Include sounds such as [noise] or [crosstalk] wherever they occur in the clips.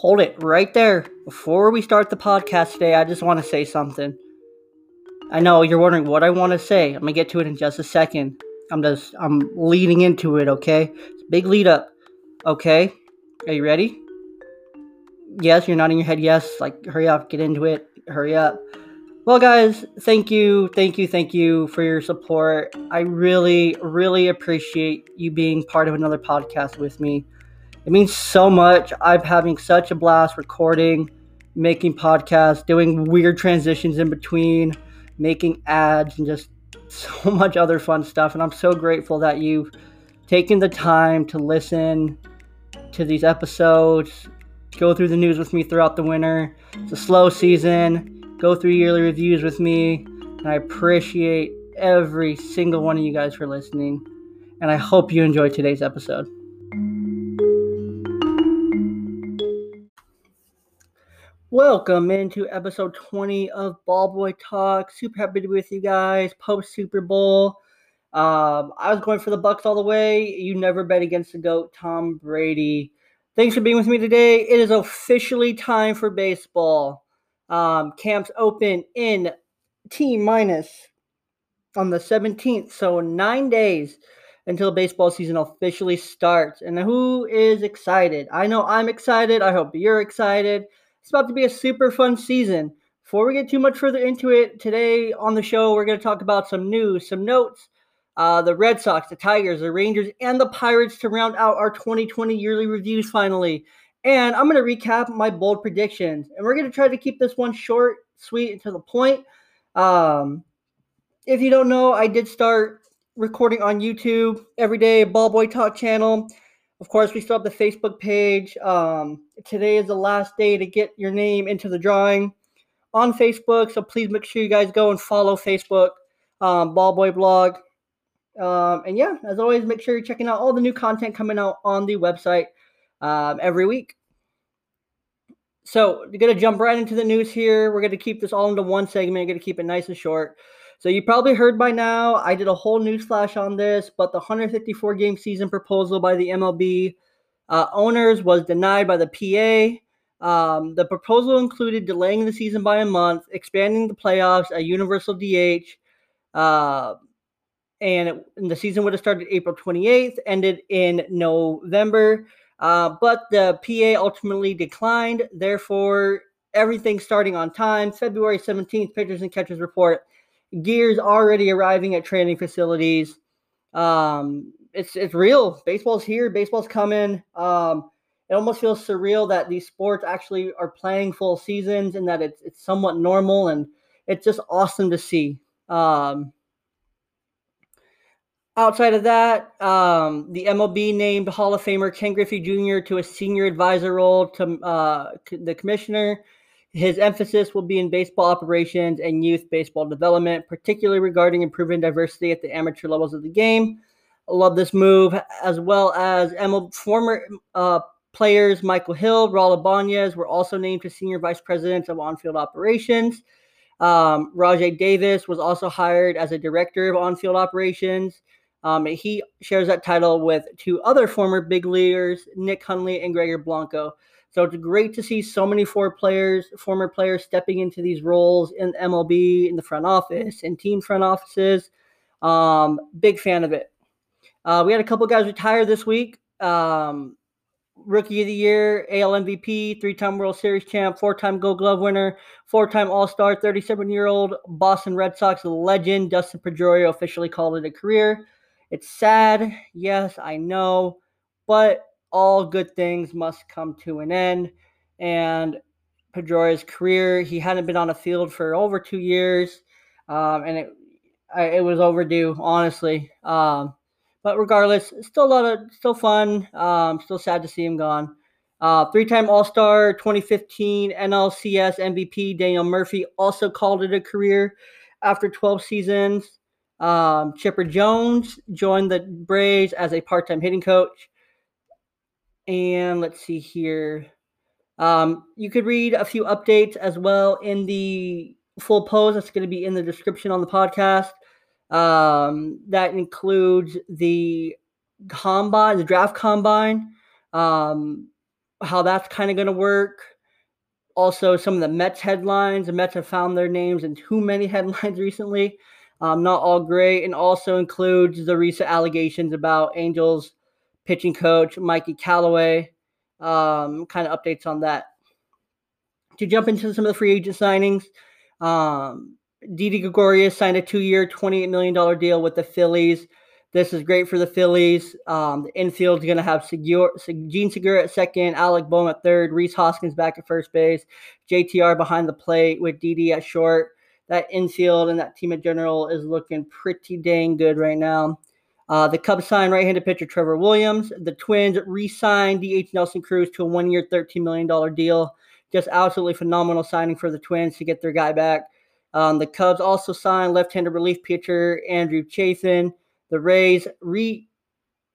Hold it right there. Before we start the podcast today, I just want to say something. I know you're wondering what I want to say. I'm gonna get to it in just a second. I'm just I'm leading into it, okay? Big lead up. Okay? Are you ready? Yes, you're nodding your head yes. Like hurry up, get into it. Hurry up. Well, guys, thank you, thank you, thank you for your support. I really, really appreciate you being part of another podcast with me. It means so much. I'm having such a blast recording, making podcasts, doing weird transitions in between, making ads, and just [laughs] so much other fun stuff. And I'm so grateful that you've taken the time to listen to these episodes, go through the news with me throughout the winter. It's a slow season. Go through yearly reviews with me. And I appreciate every single one of you guys for listening. And I hope you enjoyed today's episode. Welcome into episode 20 of Ball Boy Talk. Super happy to be with you guys post Super Bowl. Um, I was going for the Bucs all the way. You never bet against the GOAT, Tom Brady. Thanks for being with me today. It is officially time for baseball. Um, camps open in T minus on the 17th, so nine days until baseball season officially starts. And who is excited? I know I'm excited. I hope you're excited. It's about to be a super fun season. Before we get too much further into it, today on the show, we're going to talk about some news, some notes. Uh, the Red Sox, the Tigers, the Rangers, and the Pirates to round out our 2020 yearly reviews finally. And I'm going to recap my bold predictions. And we're going to try to keep this one short, sweet, and to the point. Um, if you don't know, I did start recording on YouTube every day, Ball Boy Talk channel. Of course, we still have the Facebook page. Um, today is the last day to get your name into the drawing on Facebook. So please make sure you guys go and follow Facebook, um, Ballboy Blog. Um, and yeah, as always, make sure you're checking out all the new content coming out on the website um, every week. So we're going to jump right into the news here. We're going to keep this all into one segment. We're going to keep it nice and short. So you probably heard by now, I did a whole news flash on this, but the 154 game season proposal by the MLB uh, owners was denied by the PA. Um, the proposal included delaying the season by a month, expanding the playoffs, a universal DH, uh, and, it, and, the season would have started April 28th, ended in November. Uh, but the PA ultimately declined. Therefore, everything starting on time. February 17th, pitchers and catchers report gears already arriving at training facilities. Um, it's it's real. Baseball's here. Baseball's coming. Um, it almost feels surreal that these sports actually are playing full seasons and that it's it's somewhat normal and it's just awesome to see. Um, outside of that, um, the MLB named Hall of Famer Ken Griffey Jr. to a senior advisor role to uh, the commissioner. His emphasis will be in baseball operations and youth baseball development, particularly regarding improving diversity at the amateur levels of the game. I love this move, as well as ML, former uh, players Michael Hill, Raul Ibanez were also named to senior vice presidents of on-field operations. Um, Rajai Davis was also hired as a director of on-field operations. Um, he shares that title with two other former big leaguers, Nick Hundley and Gregor Blanco. So it's great to see so many four players, former players, stepping into these roles in MLB, in the front office, in team front offices. Um, big fan of it. Uh, we had a couple guys retire this week. Um, Rookie of the Year, AL MVP, three time World Series champ, four time Gold Glove winner, four time All Star, 37 year old Boston Red Sox legend, Dustin Pedroia officially called it a career. It's sad. Yes, I know. But all good things must come to an end. And Pedroia's career, he hadn't been on a field for over two years, um, and it it was overdue, honestly. Um, but regardless, still a lot of still fun. Um, still sad to see him gone. Uh, three-time All-Star, 2015 NLCS MVP Daniel Murphy also called it a career after 12 seasons. Um, Chipper Jones joined the Braves as a part-time hitting coach. And let's see here. Um, you could read a few updates as well in the full post that's going to be in the description on the podcast. Um, that includes the combine, the draft combine. Um, how that's kind of going to work. Also, some of the Mets headlines. The Mets have found their names in too many [laughs] headlines recently. Um, not all great, and also includes the recent allegations about Angels pitching coach Mickey Callaway. Um, kind of updates on that. To jump into some of the free agent signings, um, Didi Gregorius signed a two-year, $28 million deal with the Phillies. This is great for the Phillies. Um, the infield is going to have Jean Segura at second, Alec Bohm at third, Rhys Hoskins back at first base, JTR behind the plate with Didi at short. That infield and that team in general is looking pretty dang good right now. Uh, the Cubs signed right-handed pitcher Trevor Williams. The Twins re-signed DH Nelson Cruz to a one-year, $13 million deal. Just absolutely phenomenal signing for the Twins to get their guy back. Um, the Cubs also signed left-handed relief pitcher Andrew Chafin. The Rays re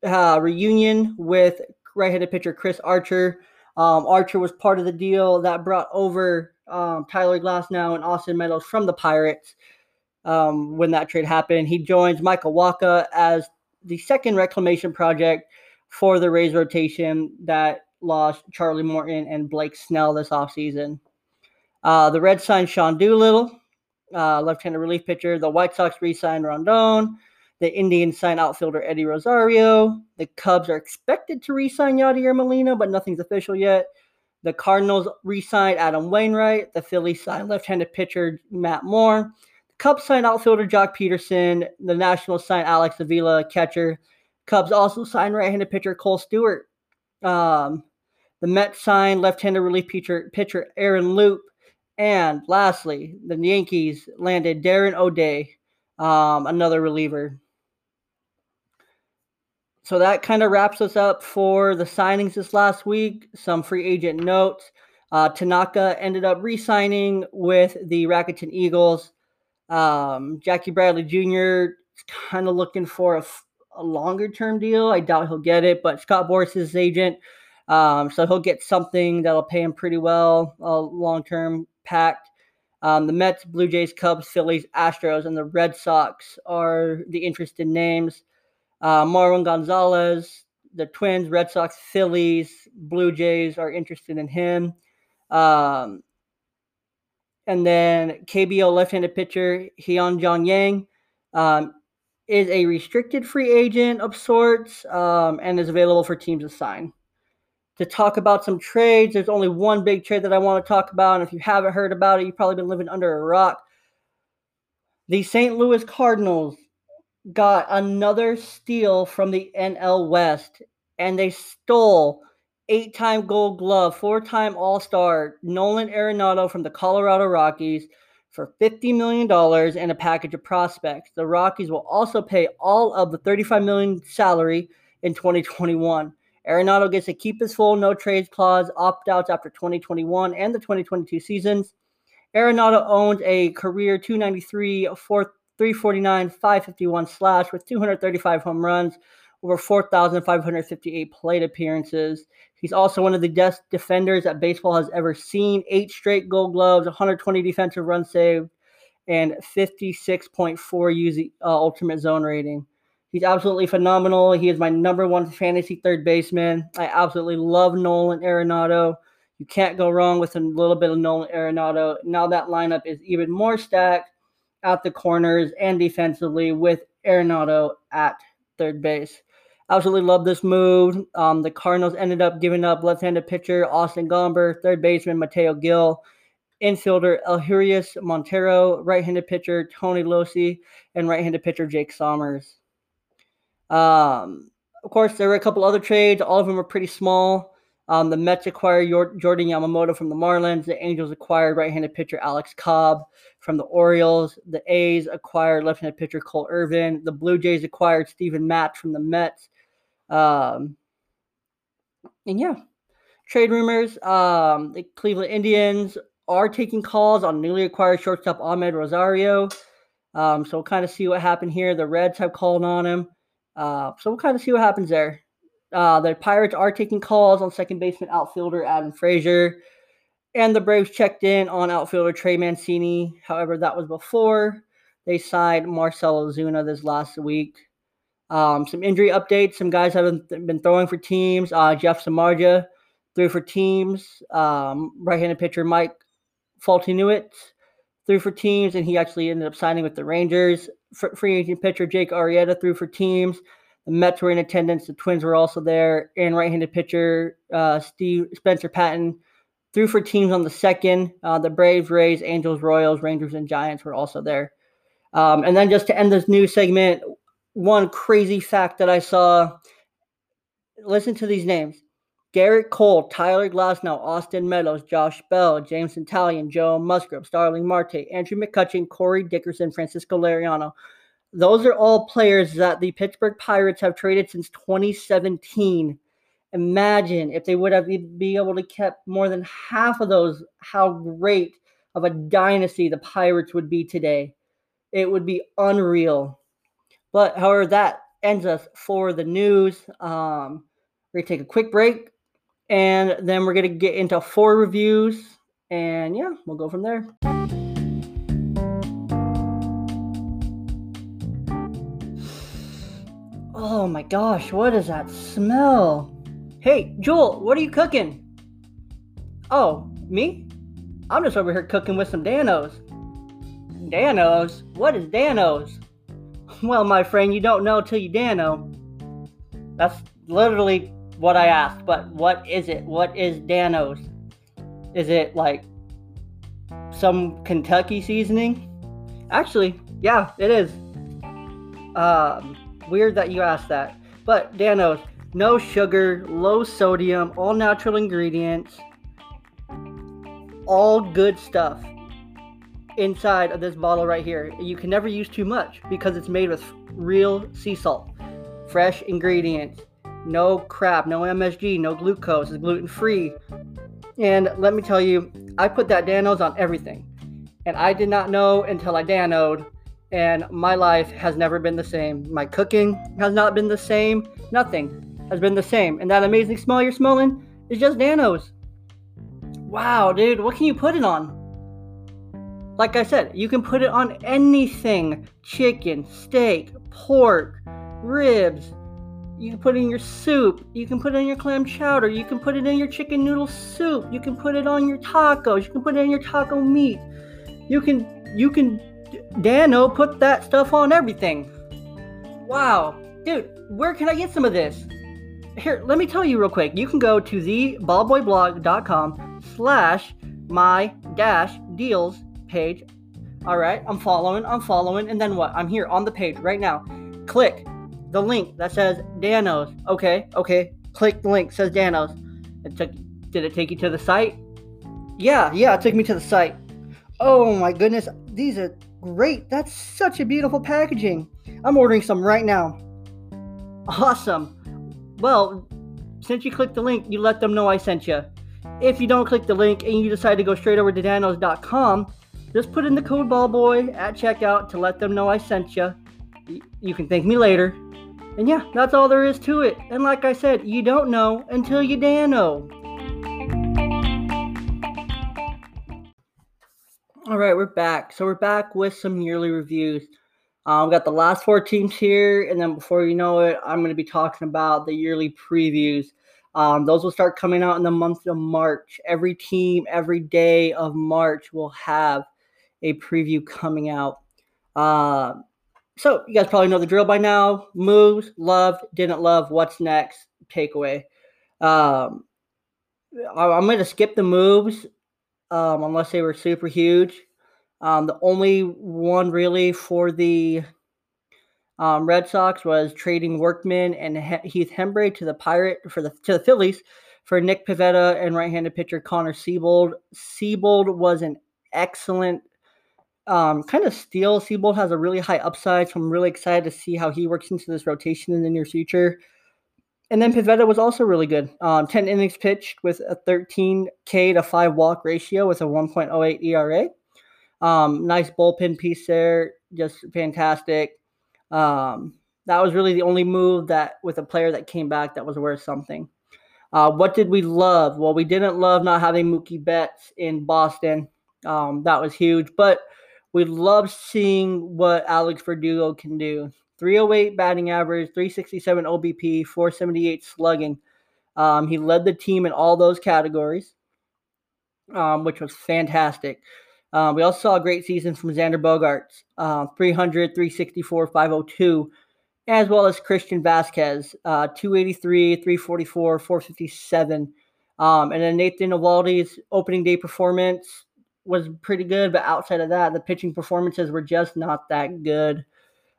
uh, reunion with right-handed pitcher Chris Archer. Um, Archer was part of the deal that brought over um, Tyler Glasnow and Austin Meadows from the Pirates um, when that trade happened. He joins Michael Wacha as the second reclamation project for the Rays rotation that lost Charlie Morton and Blake Snell this offseason. Uh, the Reds signed Sean Doolittle uh, left-handed relief pitcher. The White Sox re-signed Rondon. The Indians signed outfielder Eddie Rosario. The Cubs are expected to re-sign Yadier Molina, but nothing's official yet. The Cardinals re-signed Adam Wainwright. The Phillies signed left-handed pitcher Matt Moore. Cubs signed outfielder Joc Pederson. The Nationals signed Alex Avila, catcher. Cubs also signed right-handed pitcher Kohl Stewart. Um, the Mets signed left-handed relief pitcher, pitcher Aaron Loup. And lastly, the Yankees landed Darren O'Day, um, another reliever. So that kind of wraps us up for the signings this last week. Some free agent notes. Uh, Tanaka ended up re signing with the Rakuten Eagles. Um, Jackie Bradley Jr. is kind of looking for a, a longer term deal. I doubt he'll get it, but Scott Boras is his agent. Um, so he'll get something that'll pay him pretty well, uh, long term packed. Um, the Mets, Blue Jays, Cubs, Phillies, Astros, and the Red Sox are the interested names. Uh, Marwin Gonzalez, the Twins, Red Sox, Phillies, Blue Jays are interested in him. Um, and then KBO left-handed pitcher Hyun Jong Yang um, is a restricted free agent of sorts um, and is available for teams to sign to talk about some trades. There's only one big trade that I want to talk about. And if you haven't heard about it, you've probably been living under a rock. The St. Louis Cardinals got another steal from the NL West, and they stole eight time gold glove, four time All Star Nolan Arenado from the Colorado Rockies for $50 million and a package of prospects. The Rockies will also pay all of the 35 million salary in 2021. Arenado gets to keep his full no trades clause opt outs after 2021 and the 2022 seasons. Arenado owns a career 293, 349, 551 slash with 235 home runs, over 4,558 plate appearances. He's also one of the best defenders that baseball has ever seen. Eight straight gold gloves, 120 defensive runs saved, and 56.4 UZ, uh, ultimate zone rating. He's absolutely phenomenal. He is my number one fantasy third baseman. I absolutely love Nolan Arenado. You can't go wrong with a little bit of Nolan Arenado. Now that lineup is even more stacked at the corners and defensively with Arenado at third base. Absolutely love this move. Um, the Cardinals ended up giving up left-handed pitcher Austin Gomber, third baseman Mateo Gil, infielder Elehuris Montero, right-handed pitcher Tony Locey, and right-handed pitcher Jake Sommers. Um, of course, there were a couple other trades. All of them were pretty small. Um, the Mets acquired Jordan Yamamoto from the Marlins. The Angels acquired right-handed pitcher Alex Cobb from the Orioles. The A's acquired left-handed pitcher Cole Irvin. The Blue Jays acquired Steven Matz from the Mets. Um, and yeah, trade rumors. Um, the Cleveland Indians are taking calls on newly acquired shortstop Amed Rosario. Um, so we'll kind of see what happened here. The Reds have called on him. Uh, so we'll kind of see what happens there. Uh, the Pirates are taking calls on second baseman outfielder Adam Frazier. And the Braves checked in on outfielder Trey Mancini. However, that was before they signed Marcell Ozuna this last week. Um, some injury updates. Some guys have been, throwing for teams. Uh, Jeff Samardzija threw for teams. Um, right-handed pitcher Mike Foltynewicz threw for teams, and he actually ended up signing with the Rangers. Free agent pitcher Jake Arrieta threw for teams. The Mets were in attendance. The Twins were also there. And right-handed pitcher uh, Steve Spencer Patton threw for teams on the second. Uh, the Braves, Rays, Angels, Royals, Rangers, and Giants were also there. Um, and then just to end this new segment, one crazy fact that I saw. Listen to these names. Gerrit Cole, Tyler Glasnow, Austin Meadows, Josh Bell, Jameson Taillon, Joe Musgrove, Starling Marte, Andrew McCutchen, Corey Dickerson, Francisco Liriano. Those are all players that the Pittsburgh Pirates have traded since 2017. Imagine if they would have be able to kept more than half of those, how great of a dynasty the Pirates would be today. It would be unreal. But however, that ends us for the news. Um, we're gonna take a quick break and then we're to get into four reviews. And yeah, we'll go from there. Oh my gosh, what is that smell? Hey, Joel, what are you cooking? Oh, me? I'm just over here cooking with some Danos. Danos? What is Danos? Well, my friend, you don't know till you Dano. That's literally what I asked, but what is it? What is Danos? Is it like some Kentucky seasoning? Actually, yeah, it is. Um, weird that you asked that. But Danos, no sugar, low sodium, all natural ingredients, all good stuff inside of this bottle right here. You can never use too much because it's made with real sea salt, fresh ingredients no crap, no MSG, no glucose, it's gluten free. And let me tell you, I put that Danos on everything. And I did not know until I Danoed, and my life has never been the same. My cooking has not been the same. Nothing has been the same. And that amazing smell you're smelling is just Danos. Wow, dude, what can you put it on? Like I said, you can put it on anything chicken, steak, pork, ribs, you can put it in your soup. You can put it in your clam chowder. You can put it in your chicken noodle soup. You can put it on your tacos. You can put it in your taco meat. You can you can Dano put that stuff on everything. Wow. Dude, where can I get some of this? Here, let me tell you real quick. You can go to theballboyblog.com slash my dash deals page. All right, I'm following, I'm following, and then what? I'm here on the page right now. Click the link that says Danos. Okay, okay. Click the link says Danos. It took. Did it take you to the site? Yeah, yeah. It took me to the site. Oh my goodness, these are great. That's such a beautiful packaging. I'm ordering some right now. Awesome. Well, since you clicked the link, you let them know I sent you. If you don't click the link and you decide to go straight over to danos.com, just put in the code ballboy at checkout to let them know I sent you. You can thank me later. And yeah, that's all there is to it. And like I said, you don't know until you know. All right, we're back. So we're back with some yearly reviews. Um, we got the last four teams here, and then before you know it, I'm going to be talking about the yearly previews. Um, those will start coming out in the month of March. Every team, every day of March will have a preview coming out. Uh, so you guys probably know the drill by now. Moves, loved, didn't love, what's next, takeaway. Um, I'm going to skip the moves um, unless they were super huge. Um, the only one really for the um, Red Sox was trading Workman and he- Heath Hembree to the Pirate for the to the Phillies for Nick Pivetta and right-handed pitcher Connor Seabold. Seabold was an excellent um, kind of steal. Seabold has a really high upside, so I'm really excited to see how he works into this rotation in the near future. And then Pivetta was also really good. Um, 10 innings pitched with a 13K to 5 walk ratio with a 1.08 ERA. Um, nice bullpen piece there, just fantastic. Um, that was really the only move that with a player that came back that was worth something. Uh, what did we love? Well, we didn't love not having Mookie Betts in Boston. Um, that was huge, but we love seeing what Alex Verdugo can do. 308 batting average, 367 OBP, 478 slugging. Um, he led the team in all those categories, um, which was fantastic. Um, we also saw a great season from Xander Bogaerts uh, 300, 364, 502, as well as Christian Vázquez uh, 283, 344, 457. Um, and then Nathan Eovaldi's opening day performance was pretty good, but outside of that, the pitching performances were just not that good.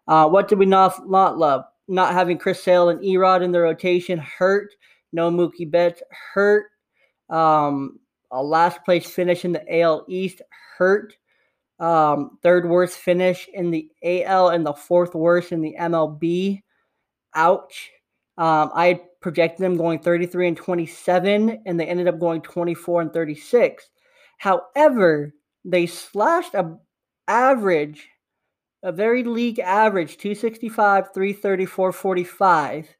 Uh, what did we not, not love? Not having Chris Sale and Erod in the rotation hurt. No Mookie Betts hurt. Um, a last place finish in the AL East hurt. Um, third worst finish in the AL and the fourth worst in the MLB. Ouch. Um, I projected them going 33 and 27, and they ended up going 24 and 36. However, they slashed a average, a very league average, 265, 334, 45.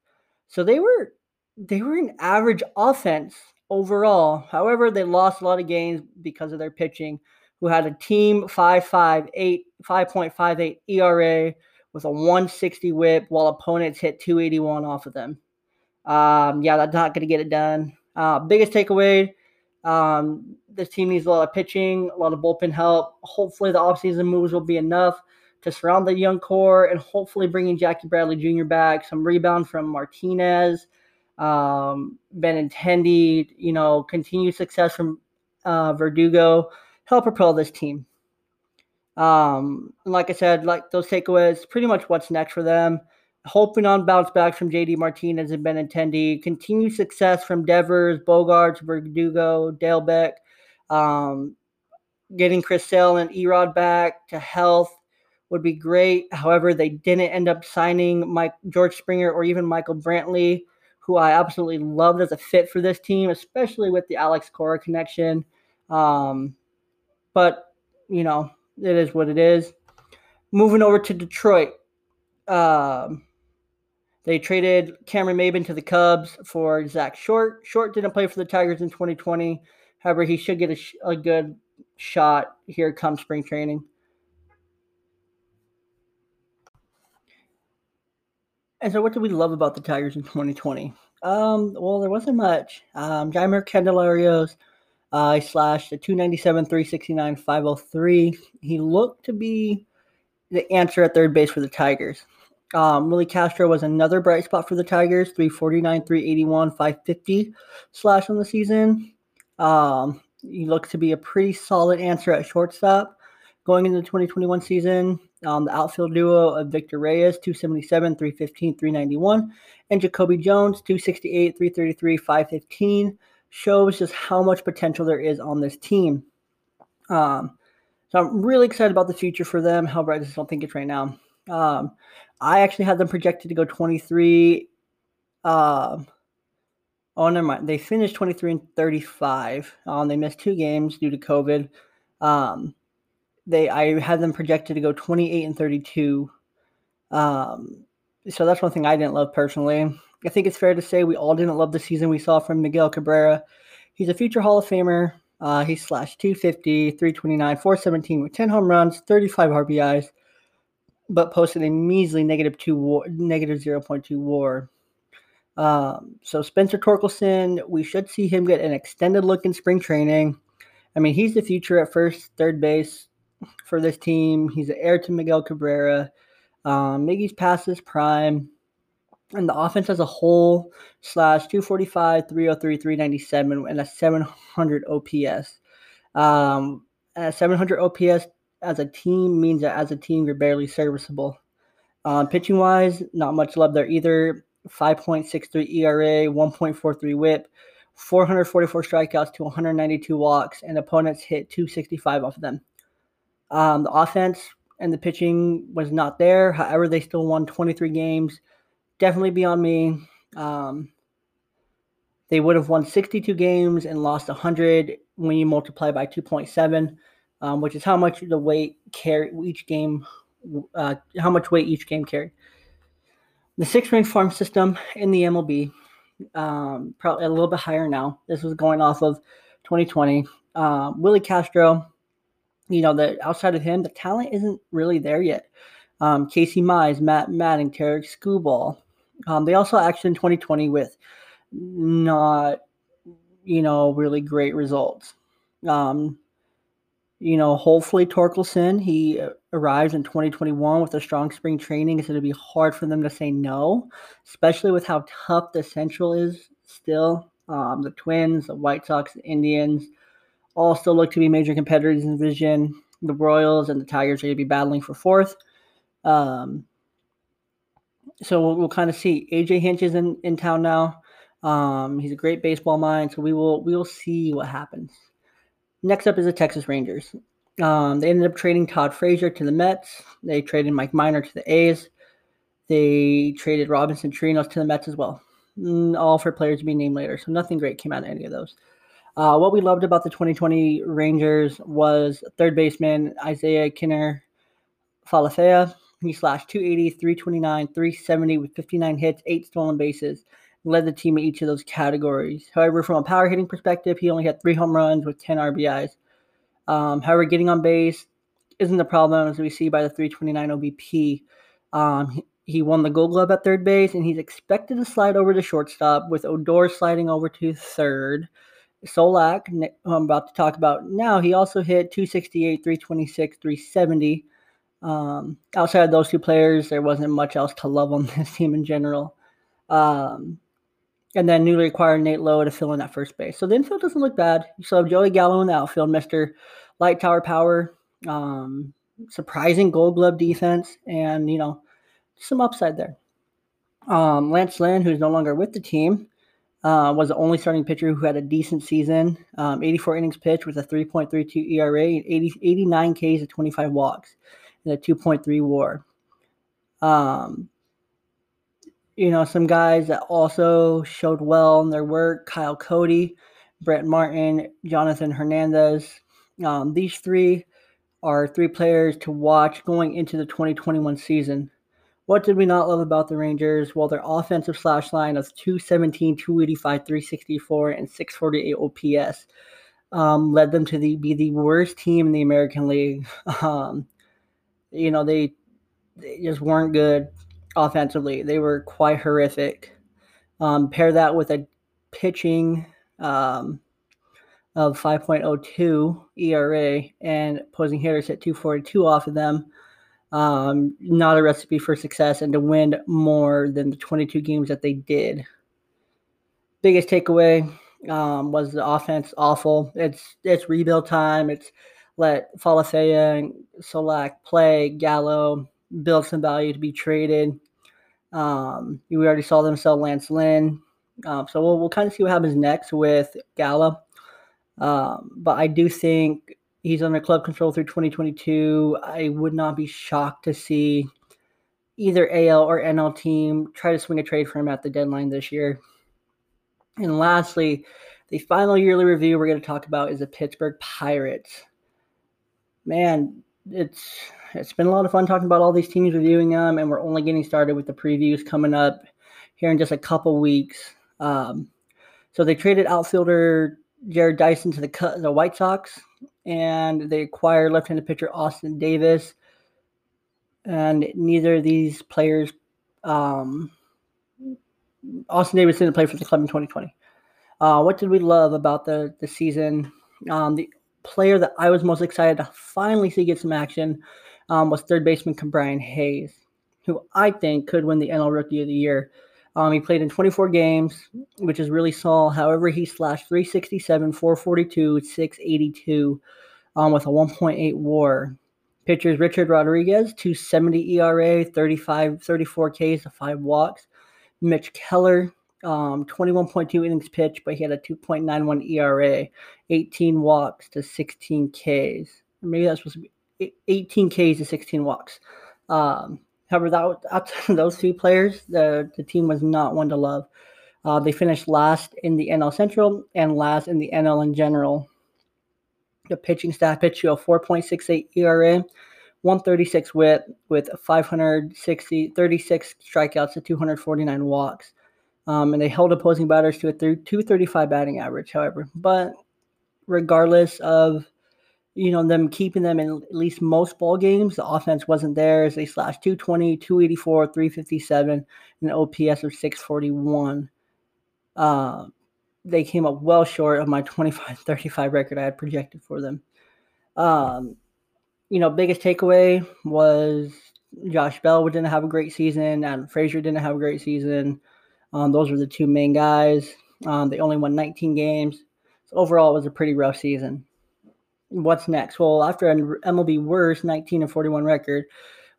So they were they were an average offense overall. However, they lost a lot of games because of their pitching, who had a team 5.58 5.58 ERA with a 160 whip while opponents hit 281 off of them. Um, yeah, that's not going to get it done. Uh, biggest takeaway um, this team needs a lot of pitching, a lot of bullpen help. Hopefully, the offseason moves will be enough to surround the young core and hopefully bringing Jackie Bradley Jr. back, some rebound from Martinez, um, Benintendi, you know, continued success from uh, Verdugo, help propel this team. Um, like I said, like those takeaways, pretty much what's next for them. Hoping on bounce back from JD Martinez and Benintendi, continued success from Devers, Bogaerts, Verdugo, Dalbec, um, getting Chris Sale and Erod back to health would be great. However, they didn't end up signing Mike George Springer or even Michael Brantley who I absolutely loved as a fit for this team, especially with the Alex Cora connection. Um, but, you know, it is what it is. Moving over to Detroit. Um, they traded Cameron Maybin to the Cubs for Zach Short. Short didn't play for the Tigers in 2020. However, he should get a, sh- a good shot here come spring training. And so, what do we love about the Tigers in 2020? Um, well, there wasn't much. Um, Jeimer Candelarios, uh, I slashed a 297, 369, 503. He looked to be the answer at third base for the Tigers. Um, Willi Castro was another bright spot for the Tigers, 349, 381, 550 slash on the season. Um, he looked to be a pretty solid answer at shortstop going into the 2021 season. Um, the outfield duo of Victor Reyes, 277, 315, 391, and Jacoby Jones, 268, 333, 515, shows just how much potential there is on this team. Um, so I'm really excited about the future for them. Just don't think it's right now. Um, I actually had them projected to go 23. Uh, oh, never mind. They finished 23 and 35. Um, they missed two games due to COVID. Um, they I had them projected to go 28 and 32. Um, so that's one thing I didn't love personally. I think it's fair to say we all didn't love the season we saw from Miguel Cabrera. He's a future Hall of Famer. Uh, he slashed 250, 329, 417 with 10 home runs, 35 RBIs, but posted a measly negative two war, negative 0.2 WAR. Um, so Spencer Torkelson, we should see him get an extended look in spring training. I mean, he's the future at first, third base for this team. He's the heir to Miguel Cabrera. Um, Miggy's past his prime. And the offense as a whole, slash 245, 303, 397, and a 700 OPS. Um, a 700 OPS as a team means that as a team, you're barely serviceable. Um, pitching wise, not much love there either. 5.63 ERA, 1.43 whip, 444 strikeouts to 192 walks, and opponents hit 265 off of them. Um, the offense and the pitching was not there. However, they still won 23 games. Definitely beyond me. Um, they would have won 62 games and lost 100 when you multiply by 2.7, um, which is how much the weight carry each game, uh, how much weight each game carried. The six ring farm system in the MLB, um, probably a little bit higher now. This was going off of 2020. Uh, Willi Castro, you know, that outside of him, the talent isn't really there yet. Um, Casey Mize, Matt Manning, Tarik Skubal. Um, they also action in 2020 with not, you know, really great results. Um, you know, hopefully Torkelson, he arrives in 2021 with a strong spring training. It's going to be hard for them to say no, especially with how tough the Central is still. Um, the Twins, the White Sox, the Indians all still look to be major competitors in the division. The Royals and the Tigers are going to be battling for fourth. Um, so we'll, we'll kind of see. AJ Hinch is in, in town now. Um, he's a great baseball mind, so we will we will see what happens. Next up is the Texas Rangers. Um, they ended up trading Todd Frazier to the Mets. They traded Mike Minor to the A's. They traded Robinson Chirinos to the Mets as well. Mm, all for players to be named later. So nothing great came out of any of those. Uh, what we loved about the 2020 Rangers was third baseman Isiah Kiner Falefa. He slashed 280, 329, 370 with 59 hits, eight stolen bases. Led the team in each of those categories. However, from a power hitting perspective, he only had three home runs with 10 RBIs. Um, however, getting on base isn't the problem, as we see by the 329 OBP. Um, he, he won the Gold Glove at third base, and he's expected to slide over to shortstop, with Odor sliding over to third. Solak, I'm about to talk about now, he also hit 268, 326, 370. Um, outside of those two players, there wasn't much else to love on [laughs] this team in general. Um, and then newly acquired Nate Lowe to fill in at first base. So the infield doesn't look bad. So Joey Gallo in the outfield, Mr. Light Tower Power, um, surprising gold glove defense, and, you know, some upside there. Um, Lance Lynn, who's no longer with the team, uh, was the only starting pitcher who had a decent season. Um, 84 innings pitched with a 3.32 ERA, 80, 89 Ks at 25 walks, and a 2.3 WAR. Um, you know, some guys that also showed well in their work: Kyle Cody, Brett Martin, Jonathan Hernandez. Um, these three are three players to watch going into the 2021 season. What did we not love about the Rangers? Well, their offensive slash line of 217, 285, 364, and 648 OPS um, led them to the, be the worst team in the American League. [laughs] Um, you know, they, they just weren't good offensively. They were quite horrific. Um, pair that with a pitching um, of 5.02 ERA and opposing hitters at 242 off of them um, not a recipe for success and to win more than the 22 games that they did. Biggest takeaway um, was the offense awful. It's it's rebuild time. It's let Falefa and Solak play, Gallo build some value to be traded. Um, we already saw them sell Lance Lynn. Um, so we'll, we'll kind of see what happens next with Gallo. Um, but I do think He's under club control through 2022. I would not be shocked to see either AL or NL team try to swing a trade for him at the deadline this year. And lastly, the final yearly review we're going to talk about is the Pittsburgh Pirates. Man, it's it's been a lot of fun talking about all these teams, reviewing them, and we're only getting started with the previews coming up here in just a couple weeks. Um, so they traded outfielder Jarrod Dyson to the the White Sox and they acquired left-handed pitcher Austin Davis. And neither of these players, um, Austin Davis didn't play for the club in 2020. Uh, what did we love about the the season? Um, the player that I was most excited to finally see get some action um, was third baseman Brian Hayes, who I think could win the NL Rookie of the Year. Um, he played in 24 games, which is really small. However, he slashed 367, 442, 682 um, with a 1.8 war. Pitchers Richard Rodriguez, 270 ERA, 35, 34 Ks, 5 walks. Mitch Keller, um, 21.2 innings pitched, but he had a 2.91 ERA, 18 walks to 16 Ks. Maybe that's supposed to be 18 Ks to 16 walks. Um, However, that, [laughs] those three players, the, the team was not one to love. Uh, they finished last in the NL Central and last in the NL in general. The pitching staff pitched you a 4.68 ERA, 136 whip with 560, 36 strikeouts to 249 walks. Um, and they held opposing batters to a 235 batting average, however. But regardless of you know, them keeping them in at least most ball games. The offense wasn't there as they slashed 220, 284, 357, and an OPS of 641. Uh, they came up well short of my [laughs] 25 35 record I had projected for them. Um, you know, biggest takeaway was Josh Bell didn't have a great season. Adam Frazier didn't have a great season. Um, those were the two main guys. Um, they only won 19 games. So overall, it was a pretty rough season. What's next? Well, after an MLB worst 19 and 41 record,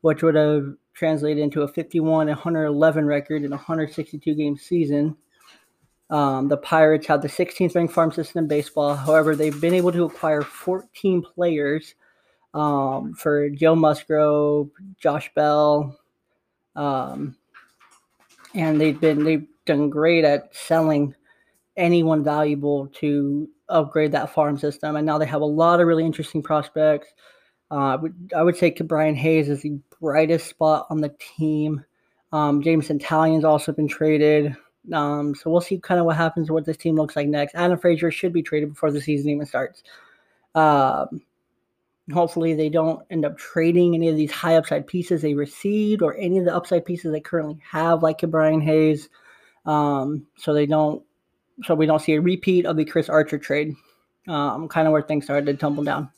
which would have translated into a 51 and 111 record in a 162 game season, um, the Pirates have the 16th ranked farm system in baseball. However, they've been able to acquire 14 players um, for Joe Musgrove, Josh Bell, um, and they've been they've done great at selling anyone valuable to upgrade that farm system. And now they have a lot of really interesting prospects. Uh, I, would, say Brian Hayes is the brightest spot on the team. Um, Jameson Taillon's also been traded. Um, so we'll see kind of what happens, what this team looks like next. Adam Frazier should be traded before the season even starts. Um, hopefully, they don't end up trading any of these high upside pieces they received or any of the upside pieces they currently have, like Brian Hayes. Um, so they don't, so we don't see a repeat of the Chris Archer trade. Um, kind of where things started to tumble down.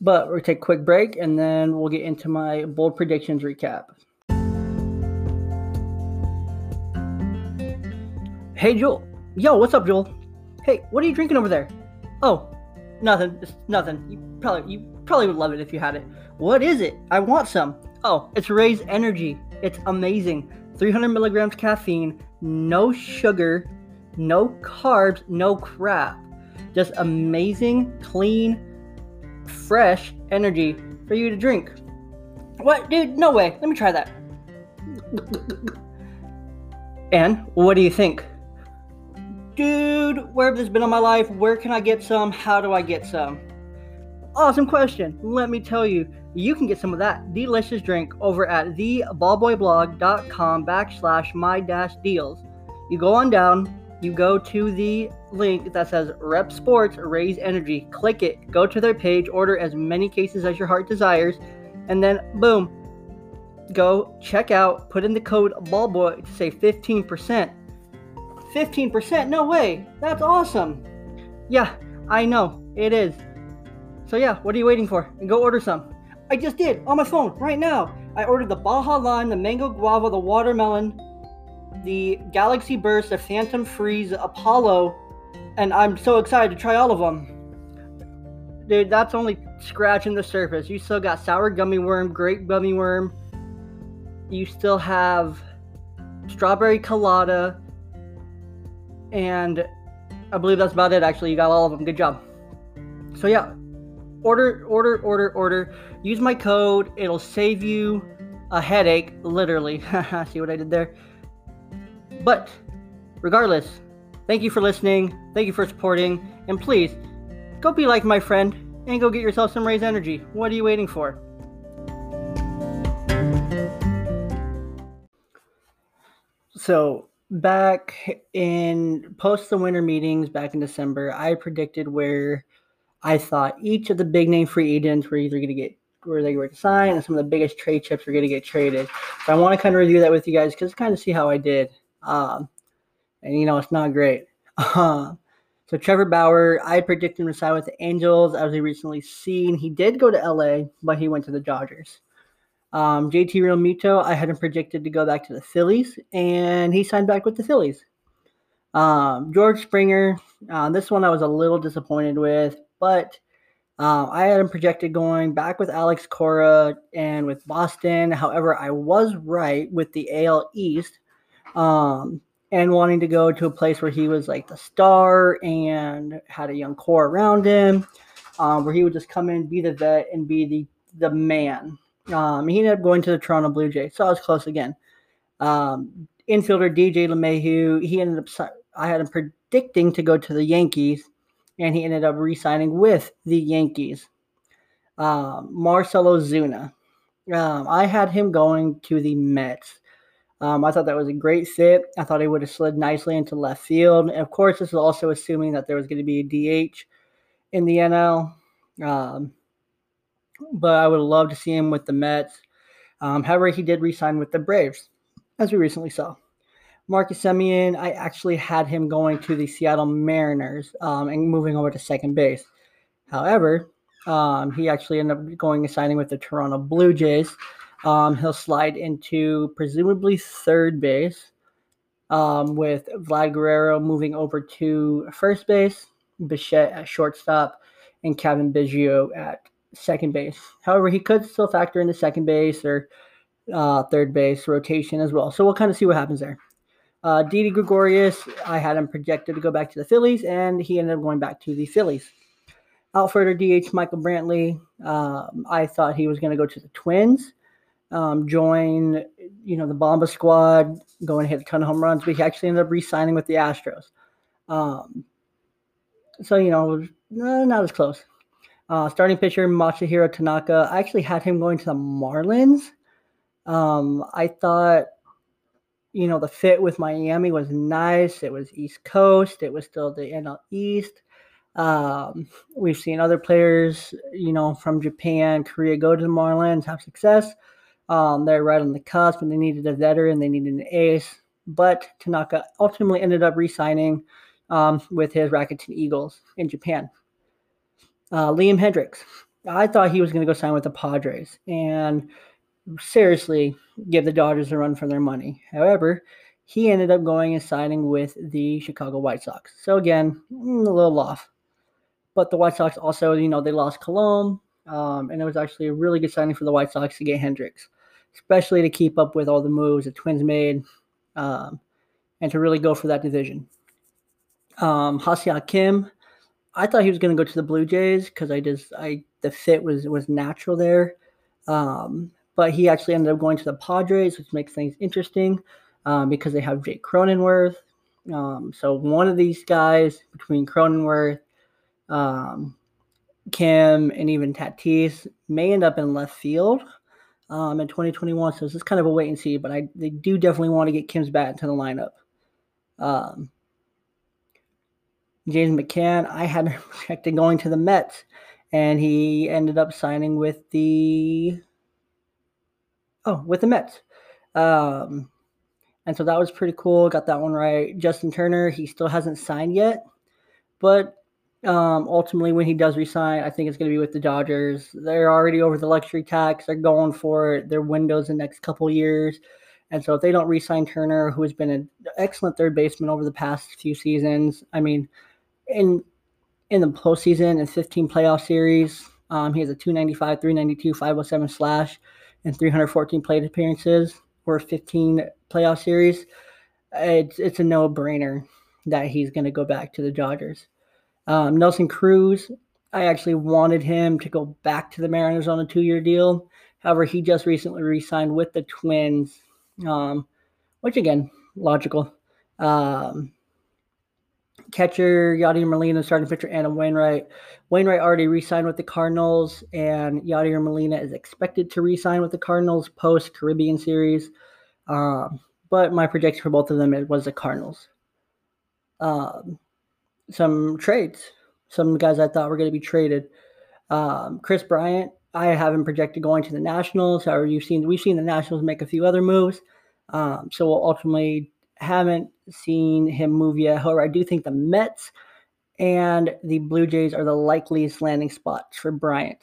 But we'll take a quick break and then we'll get into my bold predictions recap. Hey, Joel. Yo, what's up, Joel? Hey, what are you drinking over there? Oh, nothing. It's nothing. You probably you probably would love it if you had it. What is it? I want some. Oh, it's Raze Energy. It's amazing. 300 milligrams caffeine, no sugar, no carbs, no crap. Just amazing, clean, fresh energy for you to drink. What, dude? No way. Let me try that. And what do you think? dude, where have this been all my life? Where can I get some? How do I get some? Awesome question. Let me tell you, you can get some of that delicious drink over at theballboyblog.com backslash my dash deals. You go on down, you go to the link that says REPP Sports Raze Energy. Click it, go to their page, order as many cases as your heart desires, and then boom, go check out, put in the code BALLBOY to save 15%. 15%? No way. That's awesome. Yeah, I know. It is. So yeah, what are you waiting for? And go order some. I just did on my phone right now. I ordered the Baja Lime, the Mango Guava, the Watermelon, the Galaxy Burst, the Phantom Freeze, Apollo, and I'm so excited to try all of them. Dude, that's only scratching the surface. You still got sour gummy worm, grape gummy worm. You still have strawberry colada, and I believe that's about it. Actually, you got all of them. Good job. So yeah, order, order, order, order. Use my code. It'll save you a headache, literally. [laughs] See what I did there? But regardless, thank you for listening. Thank you for supporting. And please, go be like my friend and go get yourself some Raze Energy. What are you waiting for? So, back in post the winter meetings back in December, I predicted where I thought each of the big name free agents were either going to get where they were to sign and some of the biggest trade chips were going to get traded. So I want to kind of review that with you guys because kind of see how I did. Um, and you know, it's not great. Uh, so Trevor Bauer, I predicted him to sign with the Angels as we recently seen. He did go to LA, but he went to the Dodgers. Um, JT Realmuto, I had him predicted to go back to the Phillies, and he signed back with the Phillies. Um, George Springer, uh, this one I was a little disappointed with, but uh, I had him projected going back with Alex Cora and with Boston. However, I was right with the AL East um, and wanting to go to a place where he was like the star and had a young core around him, um, where he would just come in, be the vet, and be the the man. Um, he ended up going to the Toronto Blue Jays, so I was close again. Um, infielder DJ LeMahieu, he ended up. I had him predicting to go to the Yankees, and he ended up re-signing with the Yankees. Um, Marcell Ozuna, um, I had him going to the Mets. Um, I thought that was a great fit. I thought he would have slid nicely into left field. And of course, this is also assuming that there was going to be a DH in the NL. Um, but I would love to see him with the Mets. Um, however, he did resign with the Braves, as we recently saw. Marcus Semien, I actually had him going to the Seattle Mariners um, and moving over to second base. However, um, he actually ended up going and signing with the Toronto Blue Jays. Um, he'll slide into presumably third base um, with Vlad Guerrero moving over to first base, Bichette at shortstop, and Cavan Biggio at second base. However, he could still factor into second base or uh, third base rotation as well. So we'll kind of see what happens there. Uh, Didi Gregorius, I had him projected to go back to the Phillies, and he ended up going back to the Phillies. Outfielder DH Michael Brantley, um, I thought he was going to go to the Twins, um, join you know the Bomba squad, go and hit a ton of home runs, but he actually ended up re-signing with the Astros. Um, so you know, not as close. Uh, starting pitcher Masahiro Tanaka, I actually had him going to the Marlins. Um, I thought, you know, the fit with Miami was nice. It was East Coast. It was still the NL East. Um, we've seen other players, you know, from Japan, Korea go to the Marlins, have success. Um, they're right on the cusp, and they needed a veteran, they needed an ace. But Tanaka ultimately ended up re-signing um, with his Rakuten Eagles in Japan. Uh, Liam Hendriks, I thought he was going to go sign with the Padres and seriously give the Dodgers a run for their money. However, he ended up going and signing with the Chicago White Sox. So again, mm, a little off. But the White Sox also, you know, they lost Colomé, um, and it was actually a really good signing for the White Sox to get Hendriks, especially to keep up with all the moves the Twins made, um, and to really go for that division. Um, Ha-Seong Kim, I thought he was going to go to the Blue Jays because I just I the fit was was natural there, um, but he actually ended up going to the Padres, which makes things interesting um, because they have Jake Cronenworth. Um, so one of these guys between Cronenworth, um, Kim, and even Tatis may end up in left field um, in 2021. So it's just kind of a wait and see. But I they do definitely want to get Kim's bat into the lineup. Um, James McCann, I had [laughs] projected going to the Mets, and he ended up signing with the oh with the Mets. Um, and so that was pretty cool. Got that one right. Justin Turner, he still hasn't signed yet, but um, ultimately, when he does resign, I think it's going to be with the Dodgers. They're already over the luxury tax. They're going for it. Their windows in the next couple years. And so if they don't resign Turner, who has been an excellent third baseman over the past few seasons, I mean, in in the postseason and 15 playoff series, um, he has a 295, 392, 507 slash, and 314 plate appearances or 15 playoff series. It's it's a no brainer that he's going to go back to the Dodgers. Um, Nelson Cruz, I actually wanted him to go back to the Mariners on a two year deal. However, he just recently re signed with the Twins, um, which again, logical. Um, catcher Yadier Molina, starting pitcher Adam Wainwright. Wainwright already re-signed with the Cardinals, and Yadier Molina is expected to re-sign with the Cardinals post Caribbean Series. Um, but my projection for both of them it was the Cardinals. Um, some trades, some guys I thought were going to be traded. Um, Kris Bryant, I have him projected going to the Nationals. However, you've seen we've seen the Nationals make a few other moves. Um, so we'll ultimately haven't seen him move yet. However, I do think the Mets and the Blue Jays are the likeliest landing spots for Bryant.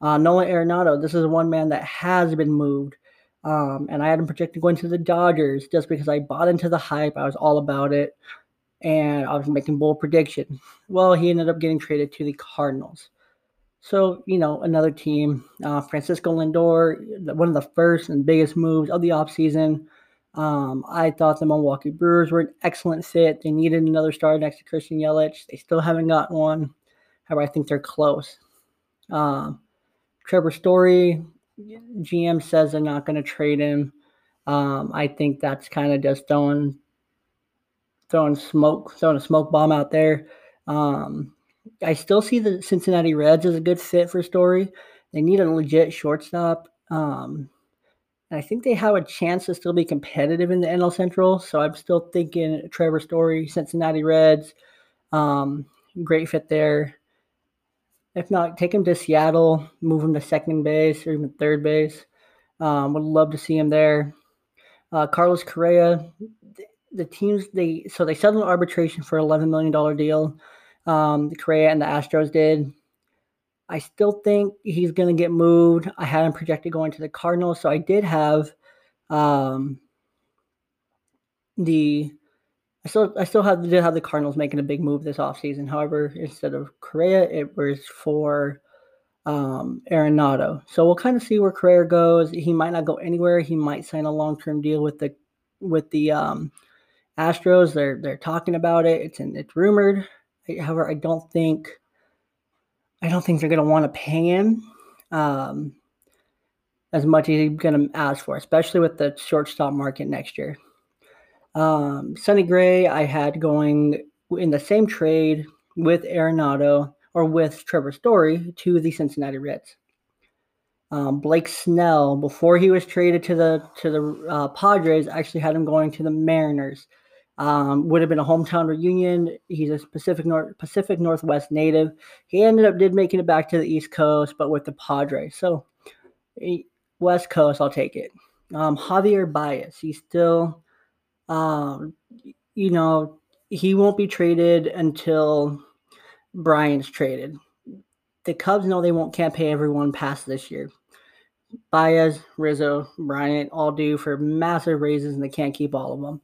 Uh, Nolan Arenado, this is one man that has been moved. Um, and I had him projected going to the Dodgers just because I bought into the hype. I was all about it. And I was making bold predictions. Well, he ended up getting traded to the Cardinals. So, you know, another team, uh, Francisco Lindor, one of the first and biggest moves of the offseason. Um, I thought the Milwaukee Brewers were an excellent fit. They needed another star next to Christian Yelich. They still haven't got one. However, I think they're close. Um, Trevor Story, GM says they're not going to trade him. Um, I think that's kind of just throwing throwing smoke, throwing a smoke bomb out there. Um, I still see the Cincinnati Reds as a good fit for Story. They need a legit shortstop. Um, and I think they have a chance to still be competitive in the NL Central. So I'm still thinking Trevor Story, Cincinnati Reds, um, great fit there. If not, take him to Seattle, move him to second base or even third base. Um, would love to see him there. Uh, Carlos Correa, the teams they so they settled an arbitration for eleven million dollar deal. Um, the Correa and the Astros did. I still think he's going to get moved. I had him projected going to the Cardinals, so I did have um, the I still I still have did have the Cardinals making a big move this offseason. However, instead of Correa, it was for um, Arenado. So we'll kind of see where Correa goes. He might not go anywhere. He might sign a long term deal with the with the um, Astros. They're they're talking about it. It's in, it's rumored. However, I don't think I don't think they're going to want to pay him um, as much as he's going to ask for, especially with the shortstop market next year. Um, Sonny Gray, I had going in the same trade with Arenado or with Trevor Story to the Cincinnati Reds. Um, Blake Snell, before he was traded to the to the uh, Padres, actually had him going to the Mariners. Um, would have been a hometown reunion. He's a Pacific North Pacific Northwest native. He ended up did making it back to the East Coast, but with the Padres. So West Coast, I'll take it. Um, Javier Baez, he's still, um, you know, he won't be traded until Bryant's traded. The Cubs know they won't can't pay everyone past this year. Baez, Rizzo, Bryant all due for massive raises, and they can't keep all of them.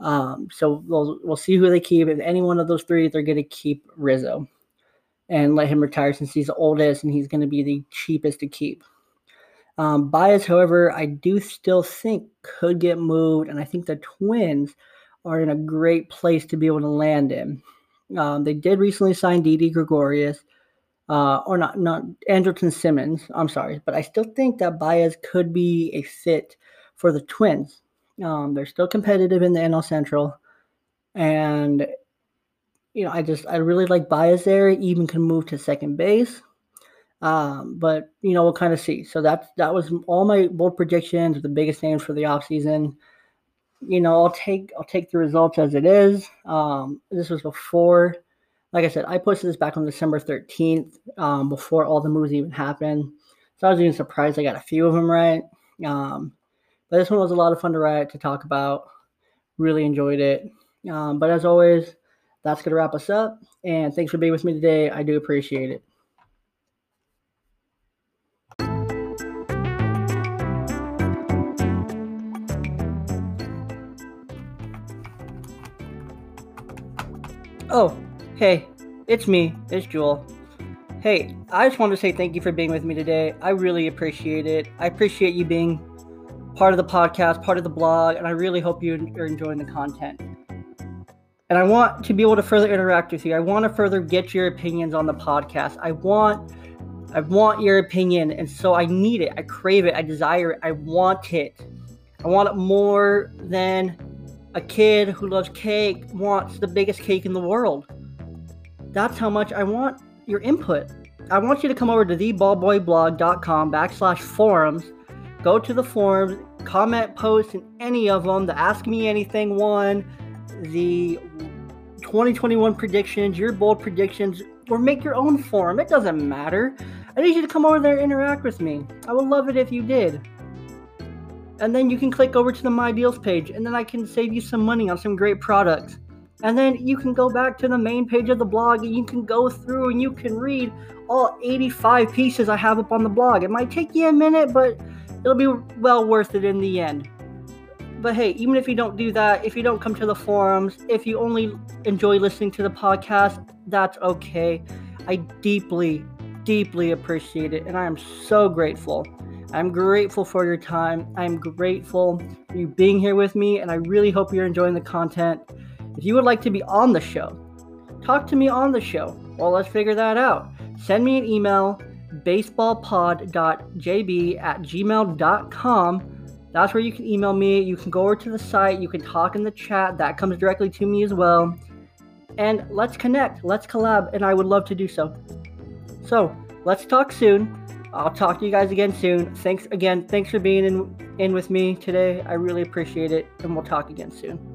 Um, so we'll we'll see who they keep. If any one of those three, they're going to keep Rizzo and let him retire since he's the oldest and he's going to be the cheapest to keep. Um, Baez, however, I do still think could get moved, and I think the Twins are in a great place to be able to land him. Um, they did recently sign Didi Gregorius, uh, or not, not Andrelton Simmons. I'm sorry, but I still think that Baez could be a fit for the Twins. Um, they're still competitive in the NL Central, and you know, I just I really like Baez there. Even can move to second base. Um, but you know, we'll kind of see. So that's that was all my bold predictions, the biggest names for the offseason. You know, I'll take I'll take the results as it is. Um, this was before, like I said, I posted this back on December 13th, um, before all the moves even happened. So I was even surprised I got a few of them right. Um, but this one was a lot of fun to write, to talk about. Really enjoyed it. Um, but as always, that's going to wrap us up. And thanks for being with me today. I do appreciate it. Oh, hey, it's me. It's Jewel. Hey, I just wanted to say thank you for being with me today. I really appreciate it. I appreciate you being part of the podcast, part of the blog, and I really hope you are enjoying the content. And I want to be able to further interact with you. I want to further get your opinions on the podcast. I want I want your opinion, and so I need it. I crave it. I desire it. I want it. I want it more than a kid who loves cake wants the biggest cake in the world. That's how much I want your input. I want you to come over to theballboyblog.com backslash forums go to the forums, comment posts in any of them, the Ask Me Anything one, the 2021 predictions, your bold predictions, or make your own forum. It doesn't matter. I need you to come over there and interact with me. I would love it if you did. And then you can click over to the My Deals page, and then I can save you some money on some great products. And then you can go back to the main page of the blog and you can go through and you can read all 85 pieces I have up on the blog. It might take you a minute, but it'll be well worth it in the end. But hey, even if you don't do that, if you don't come to the forums, if you only enjoy listening to the podcast, that's okay. I deeply, deeply appreciate it, and I am so grateful. I'm grateful for your time. I'm grateful for you being here with me, and I really hope you're enjoying the content. If you would like to be on the show, talk to me on the show. Well, let's figure that out. Send me an email baseballpod.jb at gmail.com. That's where you can email me. You can go over to the site. You can talk in the chat. That comes directly to me as well. And let's connect. Let's collab. And I would love to do so. So let's talk soon. I'll talk to you guys again soon. Thanks again. Thanks for being in, in with me today. I really appreciate it. And we'll talk again soon.